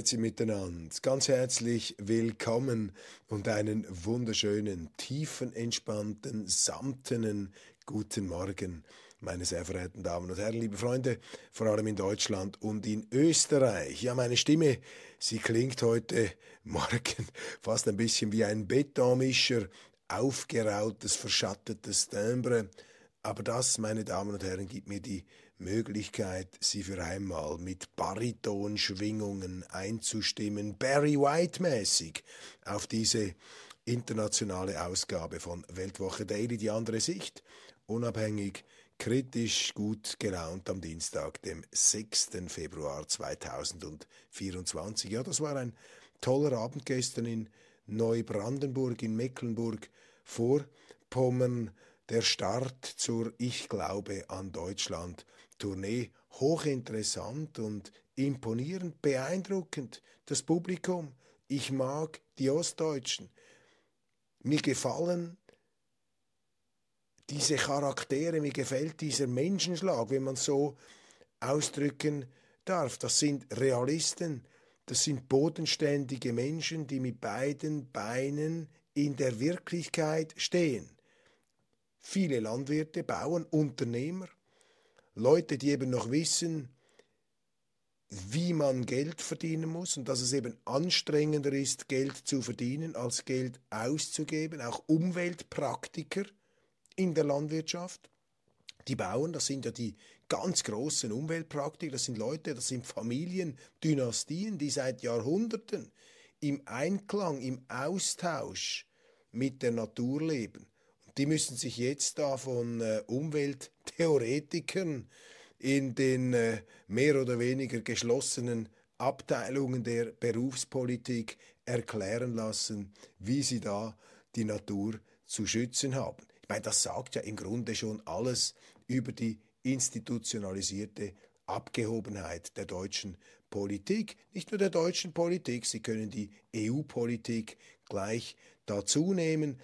Grüezi miteinander, ganz herzlich willkommen und einen wunderschönen, tiefen, entspannten, samtenen guten Morgen, meine sehr verehrten Damen und Herren, liebe Freunde, vor allem in Deutschland und in Österreich. Ja, meine Stimme, sie klingt heute Morgen fast ein bisschen wie ein Betonmischer, aufgerautes, verschattetes Timbre. Aber das, meine Damen und Herren, gibt mir die Möglichkeit, Sie für einmal mit Baritonschwingungen einzustimmen, Barry White-mäßig, auf diese internationale Ausgabe von Weltwoche Daily, die andere Sicht, unabhängig, kritisch, gut gelaunt am Dienstag, dem 6. Februar 2024. Ja, das war ein toller Abend gestern in Neubrandenburg, in Mecklenburg, Vorpommern, der Start zur Ich glaube an Deutschland Tournee hochinteressant und imponierend, beeindruckend. Das Publikum, ich mag die Ostdeutschen. Mir gefallen diese Charaktere, mir gefällt dieser Menschenschlag, wenn man so ausdrücken darf. Das sind Realisten, das sind bodenständige Menschen, die mit beiden Beinen in der Wirklichkeit stehen. Viele Landwirte, Bauern, Unternehmer, Leute, die eben noch wissen, wie man Geld verdienen muss und dass es eben anstrengender ist, Geld zu verdienen, als Geld auszugeben, auch Umweltpraktiker in der Landwirtschaft. Die Bauern, das sind ja die ganz großen Umweltpraktiker, das sind Leute, das sind Familien, Dynastien, die seit Jahrhunderten im Einklang, im Austausch mit der Natur leben. Die müssen sich jetzt da von äh, Umwelttheoretikern in den äh, mehr oder weniger geschlossenen Abteilungen der Berufspolitik erklären lassen, wie sie da die Natur zu schützen haben. Ich meine, das sagt ja im Grunde schon alles über die institutionalisierte Abgehobenheit der deutschen Politik. Nicht nur der deutschen Politik, Sie können die EU-Politik gleich dazu nehmen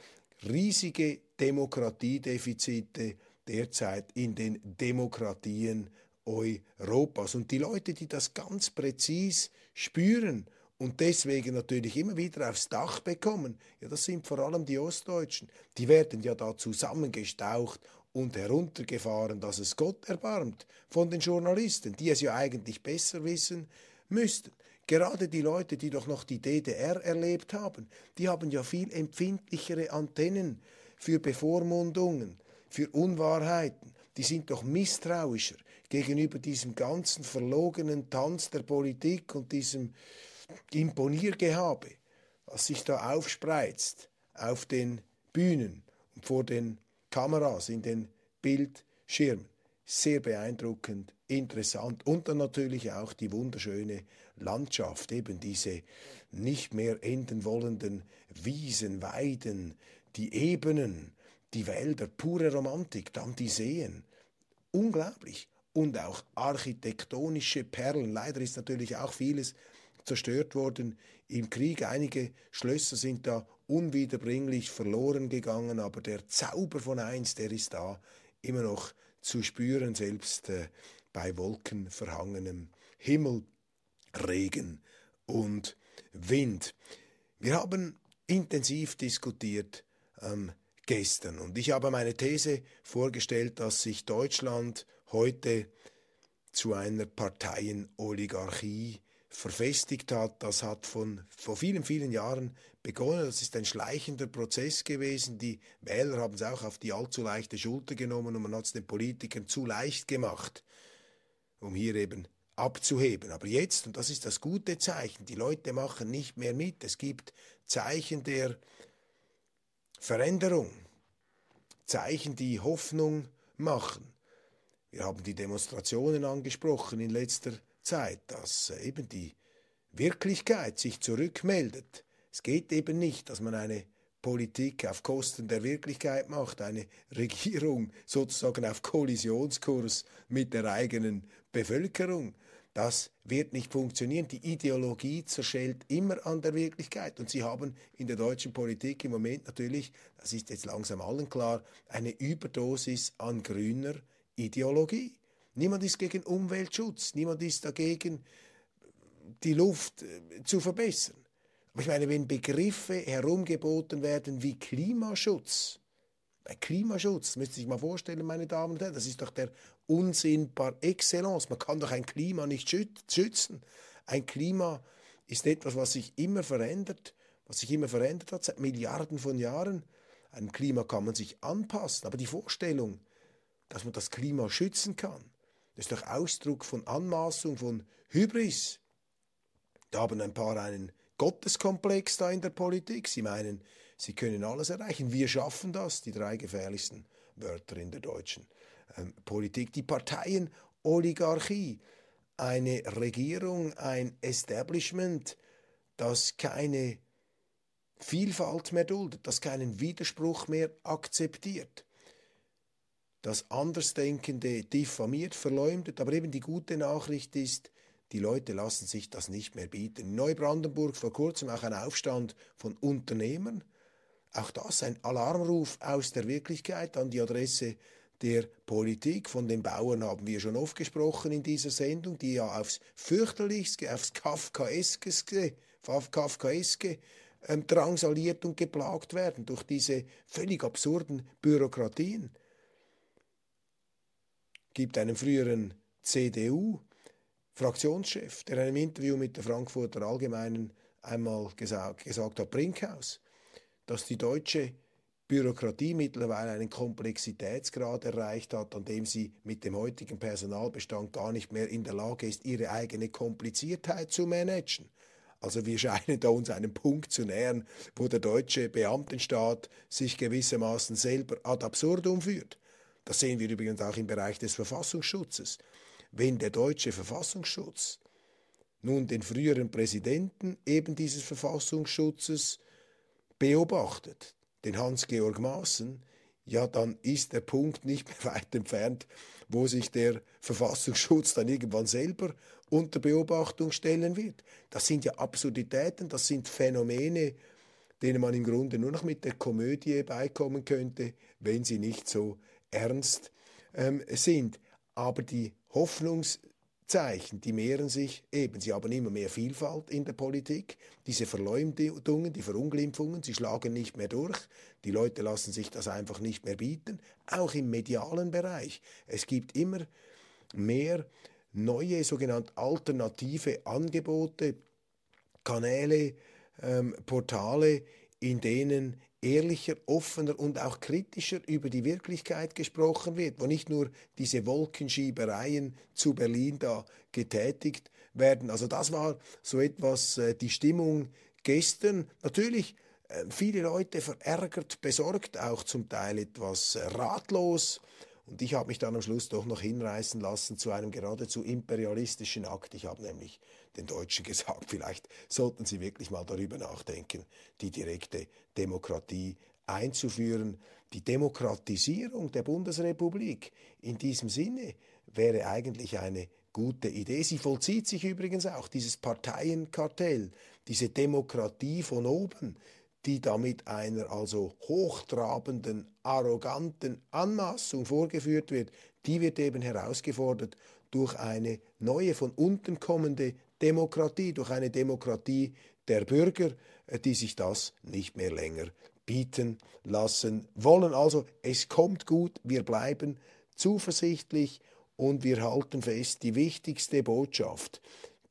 riesige Demokratiedefizite derzeit in den Demokratien Europas. Und die Leute, die das ganz präzis spüren und deswegen natürlich immer wieder aufs Dach bekommen, ja, das sind vor allem die Ostdeutschen. Die werden ja da zusammengestaucht und heruntergefahren, dass es Gott erbarmt von den Journalisten, die es ja eigentlich besser wissen müssten. Gerade die Leute, die doch noch die DDR erlebt haben, die haben ja viel empfindlichere Antennen für Bevormundungen, für Unwahrheiten. Die sind doch misstrauischer gegenüber diesem ganzen verlogenen Tanz der Politik und diesem Imponiergehabe, was sich da aufspreizt auf den Bühnen und vor den Kameras, in den Bildschirmen. Sehr beeindruckend, interessant und dann natürlich auch die wunderschöne Landschaft, eben diese nicht mehr enden wollenden Wiesen, Weiden, die Ebenen, die Wälder, pure Romantik, dann die Seen. Unglaublich. Und auch architektonische Perlen. Leider ist natürlich auch vieles zerstört worden im Krieg. Einige Schlösser sind da unwiederbringlich verloren gegangen, aber der Zauber von einst, der ist da immer noch zu spüren, selbst äh, bei wolkenverhangenem Himmel. Regen und Wind. Wir haben intensiv diskutiert ähm, gestern und ich habe meine These vorgestellt, dass sich Deutschland heute zu einer Parteienoligarchie verfestigt hat. Das hat von vor vielen, vielen Jahren begonnen. Das ist ein schleichender Prozess gewesen. Die Wähler haben es auch auf die allzu leichte Schulter genommen und man hat es den Politikern zu leicht gemacht, um hier eben abzuheben. Aber jetzt, und das ist das gute Zeichen, die Leute machen nicht mehr mit. Es gibt Zeichen der Veränderung, Zeichen, die Hoffnung machen. Wir haben die Demonstrationen angesprochen in letzter Zeit, dass eben die Wirklichkeit sich zurückmeldet. Es geht eben nicht, dass man eine Politik auf Kosten der Wirklichkeit macht, eine Regierung sozusagen auf Kollisionskurs mit der eigenen Bevölkerung. Das wird nicht funktionieren. Die Ideologie zerschellt immer an der Wirklichkeit. Und Sie haben in der deutschen Politik im Moment natürlich, das ist jetzt langsam allen klar, eine Überdosis an grüner Ideologie. Niemand ist gegen Umweltschutz, niemand ist dagegen, die Luft äh, zu verbessern. Aber ich meine, wenn Begriffe herumgeboten werden wie Klimaschutz, bei Klimaschutz, das müssen Sie sich mal vorstellen, meine Damen und Herren, das ist doch der Unsinn par excellence. Man kann doch ein Klima nicht schützen. Ein Klima ist etwas, was sich immer verändert, was sich immer verändert hat, seit Milliarden von Jahren. Einem Klima kann man sich anpassen, aber die Vorstellung, dass man das Klima schützen kann, das ist doch Ausdruck von Anmaßung, von Hybris. Da haben ein paar einen Gotteskomplex da in der Politik. Sie meinen, sie können alles erreichen. Wir schaffen das, die drei gefährlichsten Wörter in der deutschen ähm, Politik. Die Parteienoligarchie, eine Regierung, ein Establishment, das keine Vielfalt mehr duldet, das keinen Widerspruch mehr akzeptiert, das Andersdenkende diffamiert, verleumdet. Aber eben die gute Nachricht ist, die Leute lassen sich das nicht mehr bieten. In Neubrandenburg vor kurzem auch ein Aufstand von Unternehmern. Auch das ein Alarmruf aus der Wirklichkeit an die Adresse der Politik. Von den Bauern haben wir schon oft gesprochen in dieser Sendung, die ja aufs fürchterlichste, aufs Kafkaeske, Kafkaeske ähm, drangsaliert und geplagt werden durch diese völlig absurden Bürokratien. Gibt einen früheren CDU Fraktionschef, der in einem Interview mit der Frankfurter Allgemeinen einmal gesagt, gesagt hat, Brinkhaus, dass die deutsche Bürokratie mittlerweile einen Komplexitätsgrad erreicht hat, an dem sie mit dem heutigen Personalbestand gar nicht mehr in der Lage ist, ihre eigene Kompliziertheit zu managen. Also wir scheinen da uns einem Punkt zu nähern, wo der deutsche Beamtenstaat sich gewissermaßen selber ad absurdum führt. Das sehen wir übrigens auch im Bereich des Verfassungsschutzes wenn der deutsche Verfassungsschutz nun den früheren Präsidenten eben dieses Verfassungsschutzes beobachtet, den Hans-Georg Maaßen, ja, dann ist der Punkt nicht mehr weit entfernt, wo sich der Verfassungsschutz dann irgendwann selber unter Beobachtung stellen wird. Das sind ja Absurditäten, das sind Phänomene, denen man im Grunde nur noch mit der Komödie beikommen könnte, wenn sie nicht so ernst ähm, sind. Aber die Hoffnungszeichen, die mehren sich eben. Sie haben immer mehr Vielfalt in der Politik. Diese Verleumdungen, die Verunglimpfungen, sie schlagen nicht mehr durch. Die Leute lassen sich das einfach nicht mehr bieten. Auch im medialen Bereich. Es gibt immer mehr neue sogenannte alternative Angebote, Kanäle, ähm, Portale, in denen ehrlicher, offener und auch kritischer über die Wirklichkeit gesprochen wird, wo nicht nur diese Wolkenschiebereien zu Berlin da getätigt werden. Also das war so etwas äh, die Stimmung gestern. Natürlich äh, viele Leute verärgert, besorgt, auch zum Teil etwas äh, ratlos. Und ich habe mich dann am Schluss doch noch hinreißen lassen zu einem geradezu imperialistischen Akt. Ich habe nämlich den Deutschen gesagt, vielleicht sollten sie wirklich mal darüber nachdenken, die direkte Demokratie einzuführen. Die Demokratisierung der Bundesrepublik in diesem Sinne wäre eigentlich eine gute Idee. Sie vollzieht sich übrigens auch, dieses Parteienkartell, diese Demokratie von oben, die da mit einer also hochtrabenden, arroganten Anmaßung vorgeführt wird, die wird eben herausgefordert durch eine neue, von unten kommende Demokratie, durch eine Demokratie der Bürger, äh, die sich das nicht mehr länger bieten lassen wollen. Also es kommt gut, wir bleiben zuversichtlich und wir halten fest, die wichtigste Botschaft,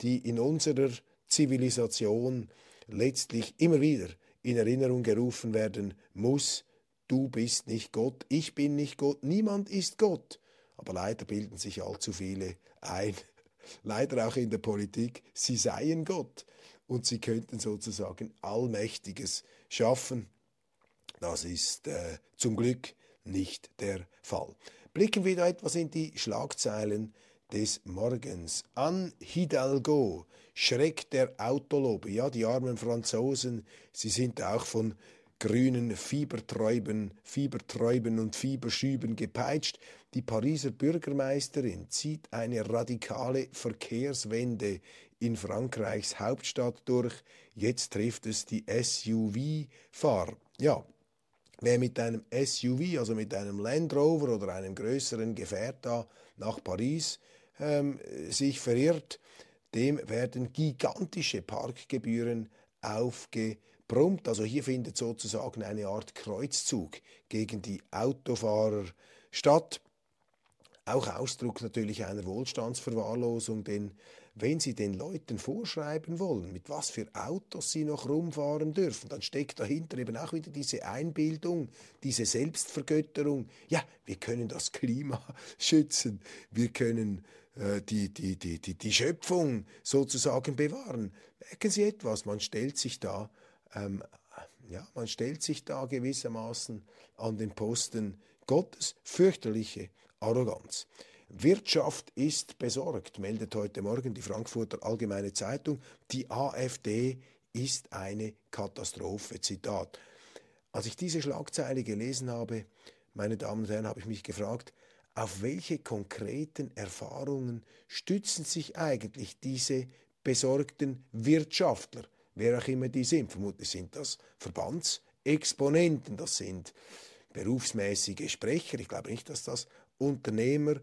die in unserer Zivilisation letztlich immer wieder in Erinnerung gerufen werden muss, du bist nicht Gott, ich bin nicht Gott, niemand ist Gott. Aber leider bilden sich allzu viele ein, leider auch in der Politik, sie seien Gott und sie könnten sozusagen Allmächtiges schaffen. Das ist äh, zum Glück nicht der Fall. Blicken wir da etwas in die Schlagzeilen des Morgens. An Hidalgo schreckt der Autolobby. Ja, die armen Franzosen, sie sind auch von grünen Fieberträuben, Fieberträuben und Fieberschüben gepeitscht. Die Pariser Bürgermeisterin zieht eine radikale Verkehrswende in Frankreichs Hauptstadt durch. Jetzt trifft es die SUV-Fahrer. Ja, wer mit einem SUV, also mit einem Land Rover oder einem größeren Gefährt da nach Paris ähm, sich verirrt, dem werden gigantische Parkgebühren aufgebrummt. Also hier findet sozusagen eine Art Kreuzzug gegen die Autofahrer statt. Auch Ausdruck natürlich einer Wohlstandsverwahrlosung, denn wenn Sie den Leuten vorschreiben wollen, mit was für Autos sie noch rumfahren dürfen, dann steckt dahinter eben auch wieder diese Einbildung, diese Selbstvergötterung. Ja, wir können das Klima schützen, wir können äh, die, die, die, die, die Schöpfung sozusagen bewahren. Merken Sie etwas, man stellt sich da, ähm, ja, man stellt sich da gewissermaßen an den Posten Gottes fürchterliche Arroganz. Wirtschaft ist besorgt, meldet heute Morgen die Frankfurter Allgemeine Zeitung. Die AfD ist eine Katastrophe. Zitat. Als ich diese Schlagzeile gelesen habe, meine Damen und Herren, habe ich mich gefragt, auf welche konkreten Erfahrungen stützen sich eigentlich diese besorgten Wirtschaftler, wer auch immer die sind. Vermutlich sind das Verbandsexponenten, das sind berufsmäßige Sprecher. Ich glaube nicht, dass das Unternehmer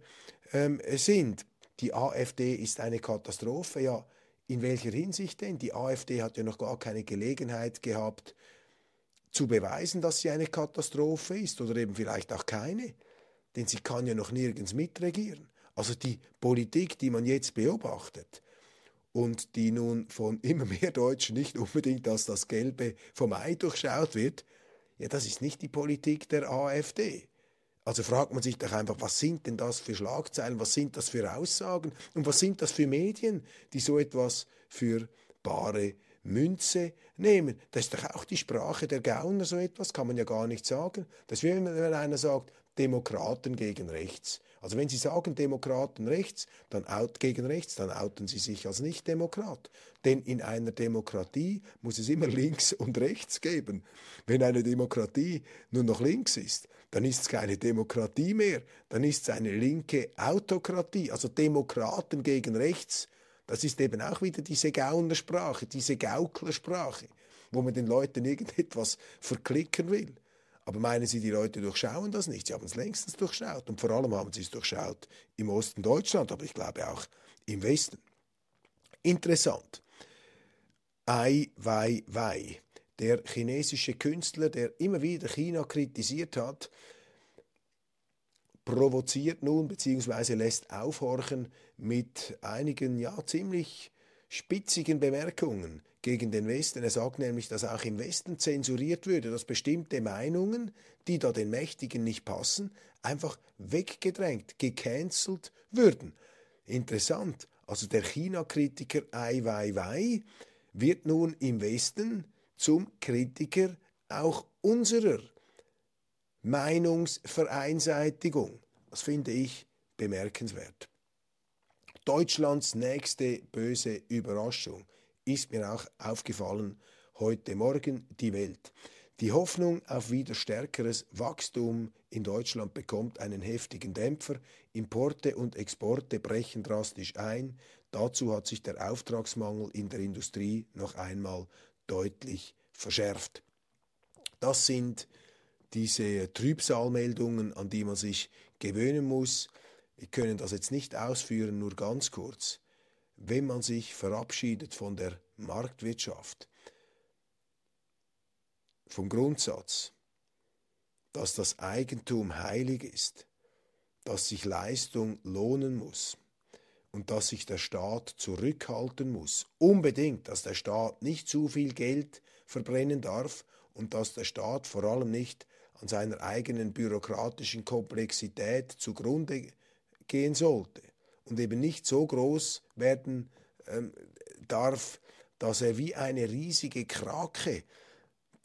ähm, sind. Die AfD ist eine Katastrophe. Ja, in welcher Hinsicht denn? Die AfD hat ja noch gar keine Gelegenheit gehabt, zu beweisen, dass sie eine Katastrophe ist oder eben vielleicht auch keine denn sie kann ja noch nirgends mitregieren. Also die Politik, die man jetzt beobachtet und die nun von immer mehr Deutschen nicht unbedingt als das Gelbe vom Ei durchschaut wird, ja, das ist nicht die Politik der AfD. Also fragt man sich doch einfach, was sind denn das für Schlagzeilen, was sind das für Aussagen und was sind das für Medien, die so etwas für bare Münze nehmen. Das ist doch auch die Sprache der Gauner, so etwas kann man ja gar nicht sagen. Das ist wie wenn einer sagt, Demokraten gegen rechts. Also wenn Sie sagen Demokraten rechts, dann out gegen rechts, dann outen Sie sich als Nicht-Demokrat. Denn in einer Demokratie muss es immer links und rechts geben. Wenn eine Demokratie nur noch links ist, dann ist es keine Demokratie mehr, dann ist es eine linke Autokratie, also Demokraten gegen rechts. Das ist eben auch wieder diese Gaunersprache, diese Gauklersprache, wo man den Leuten irgendetwas verklicken will. Aber meinen Sie, die Leute durchschauen das nicht? Sie haben es längstens durchschaut und vor allem haben sie es durchschaut im Osten Deutschland, aber ich glaube auch im Westen. Interessant. Ai Wei Wei, der chinesische Künstler, der immer wieder China kritisiert hat, provoziert nun bzw. lässt aufhorchen mit einigen ja ziemlich spitzigen Bemerkungen gegen den Westen. Er sagt nämlich, dass auch im Westen zensuriert würde, dass bestimmte Meinungen, die da den Mächtigen nicht passen, einfach weggedrängt, gecancelt würden. Interessant. Also der China-Kritiker Ai Weiwei wird nun im Westen zum Kritiker auch unserer Meinungsvereinseitigung. Das finde ich bemerkenswert. Deutschlands nächste böse Überraschung ist mir auch aufgefallen heute Morgen die Welt. Die Hoffnung auf wieder stärkeres Wachstum in Deutschland bekommt einen heftigen Dämpfer. Importe und Exporte brechen drastisch ein. Dazu hat sich der Auftragsmangel in der Industrie noch einmal deutlich verschärft. Das sind diese Trübsalmeldungen, an die man sich gewöhnen muss. Wir können das jetzt nicht ausführen, nur ganz kurz wenn man sich verabschiedet von der Marktwirtschaft, vom Grundsatz, dass das Eigentum heilig ist, dass sich Leistung lohnen muss und dass sich der Staat zurückhalten muss, unbedingt, dass der Staat nicht zu viel Geld verbrennen darf und dass der Staat vor allem nicht an seiner eigenen bürokratischen Komplexität zugrunde gehen sollte und eben nicht so groß werden ähm, darf, dass er wie eine riesige Krake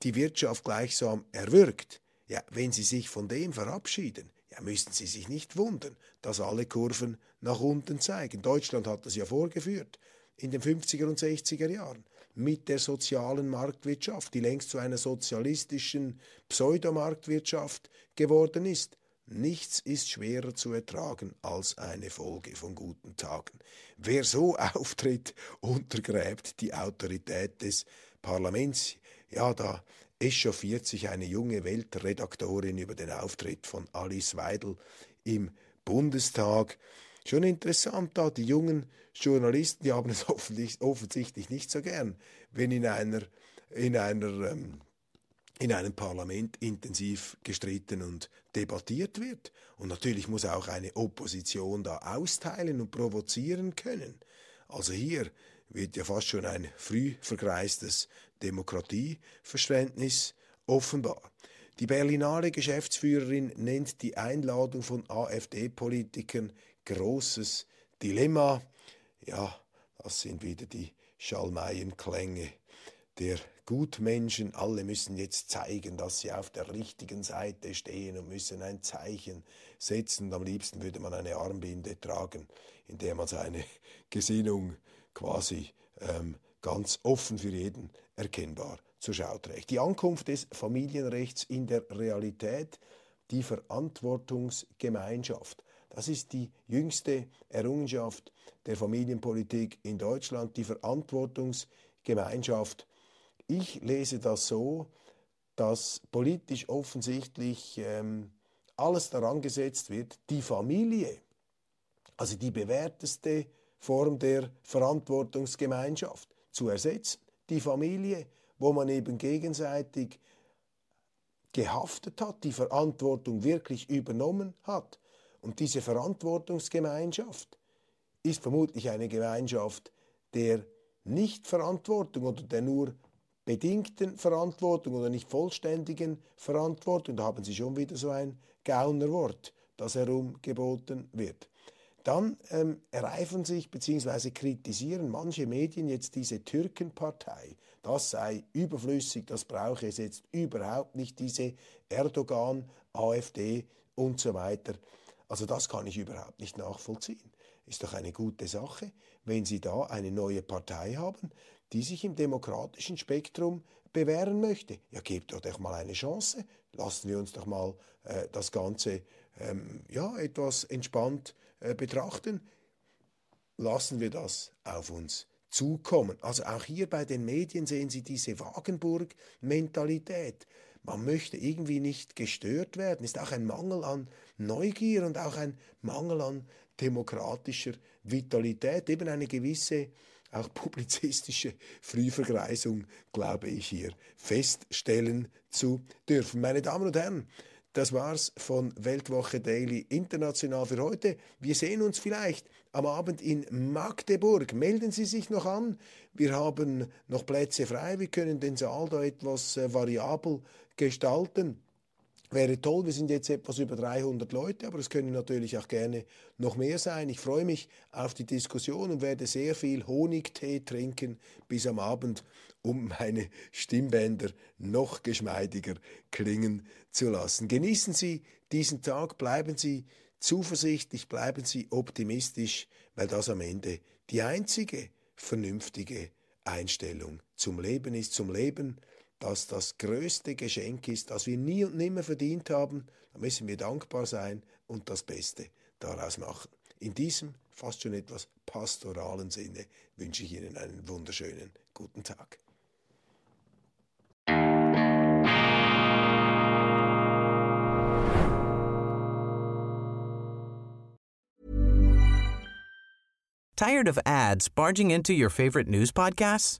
die Wirtschaft gleichsam erwürgt, ja, wenn sie sich von dem verabschieden, ja, müssen Sie sich nicht wundern, dass alle Kurven nach unten zeigen. Deutschland hat das ja vorgeführt in den 50er und 60er Jahren mit der sozialen Marktwirtschaft, die längst zu einer sozialistischen Pseudomarktwirtschaft geworden ist. Nichts ist schwerer zu ertragen als eine Folge von guten Tagen. Wer so auftritt, untergräbt die Autorität des Parlaments. Ja, da echauffiert sich eine junge Weltredaktorin über den Auftritt von Alice Weidel im Bundestag. Schon interessant da, die jungen Journalisten, die haben es offensichtlich nicht so gern, wenn in einer, in einer ähm, in einem Parlament intensiv gestritten und debattiert wird. Und natürlich muss auch eine Opposition da austeilen und provozieren können. Also hier wird ja fast schon ein früh vergreistes Demokratieverständnis offenbar. Die Berlinale Geschäftsführerin nennt die Einladung von AfD-Politikern großes Dilemma. Ja, das sind wieder die Schalmeienklänge der Gutmenschen. Alle müssen jetzt zeigen, dass sie auf der richtigen Seite stehen und müssen ein Zeichen setzen. Am liebsten würde man eine Armbinde tragen, in der man seine Gesinnung quasi ähm, ganz offen für jeden erkennbar zur Schau trägt. Die Ankunft des Familienrechts in der Realität, die Verantwortungsgemeinschaft. Das ist die jüngste Errungenschaft der Familienpolitik in Deutschland, die Verantwortungsgemeinschaft. Ich lese das so, dass politisch offensichtlich ähm, alles daran gesetzt wird, die Familie, also die bewährteste Form der Verantwortungsgemeinschaft zu ersetzen. Die Familie, wo man eben gegenseitig gehaftet hat, die Verantwortung wirklich übernommen hat. Und diese Verantwortungsgemeinschaft ist vermutlich eine Gemeinschaft der Nichtverantwortung oder der nur bedingten Verantwortung oder nicht vollständigen Verantwortung. Da haben Sie schon wieder so ein Gaunerwort, das herumgeboten wird. Dann ähm, ereifen sich bzw. kritisieren manche Medien jetzt diese Türkenpartei. Das sei überflüssig, das brauche es jetzt überhaupt nicht, diese Erdogan, AfD und so weiter. Also das kann ich überhaupt nicht nachvollziehen. Ist doch eine gute Sache, wenn Sie da eine neue Partei haben, die sich im demokratischen Spektrum bewähren möchte. Ja, gebt doch mal eine Chance. Lassen wir uns doch mal äh, das Ganze ähm, ja, etwas entspannt äh, betrachten. Lassen wir das auf uns zukommen. Also auch hier bei den Medien sehen Sie diese Wagenburg-Mentalität. Man möchte irgendwie nicht gestört werden. Ist auch ein Mangel an Neugier und auch ein Mangel an demokratischer Vitalität. Eben eine gewisse auch publizistische Frühvergreisung, glaube ich, hier feststellen zu dürfen. Meine Damen und Herren, das war's von Weltwoche Daily International für heute. Wir sehen uns vielleicht am Abend in Magdeburg. Melden Sie sich noch an. Wir haben noch Plätze frei. Wir können den Saal da etwas äh, variabel gestalten. Wäre toll, wir sind jetzt etwas über 300 Leute, aber es können natürlich auch gerne noch mehr sein. Ich freue mich auf die Diskussion und werde sehr viel Honigtee trinken bis am Abend, um meine Stimmbänder noch geschmeidiger klingen zu lassen. Genießen Sie diesen Tag, bleiben Sie zuversichtlich, bleiben Sie optimistisch, weil das am Ende die einzige vernünftige Einstellung zum Leben ist, zum Leben das das größte Geschenk ist, das wir nie und nimmer verdient haben, da müssen wir dankbar sein und das Beste daraus machen. In diesem fast schon etwas pastoralen Sinne wünsche ich Ihnen einen wunderschönen guten Tag. Tired of ads barging into your favorite news podcasts?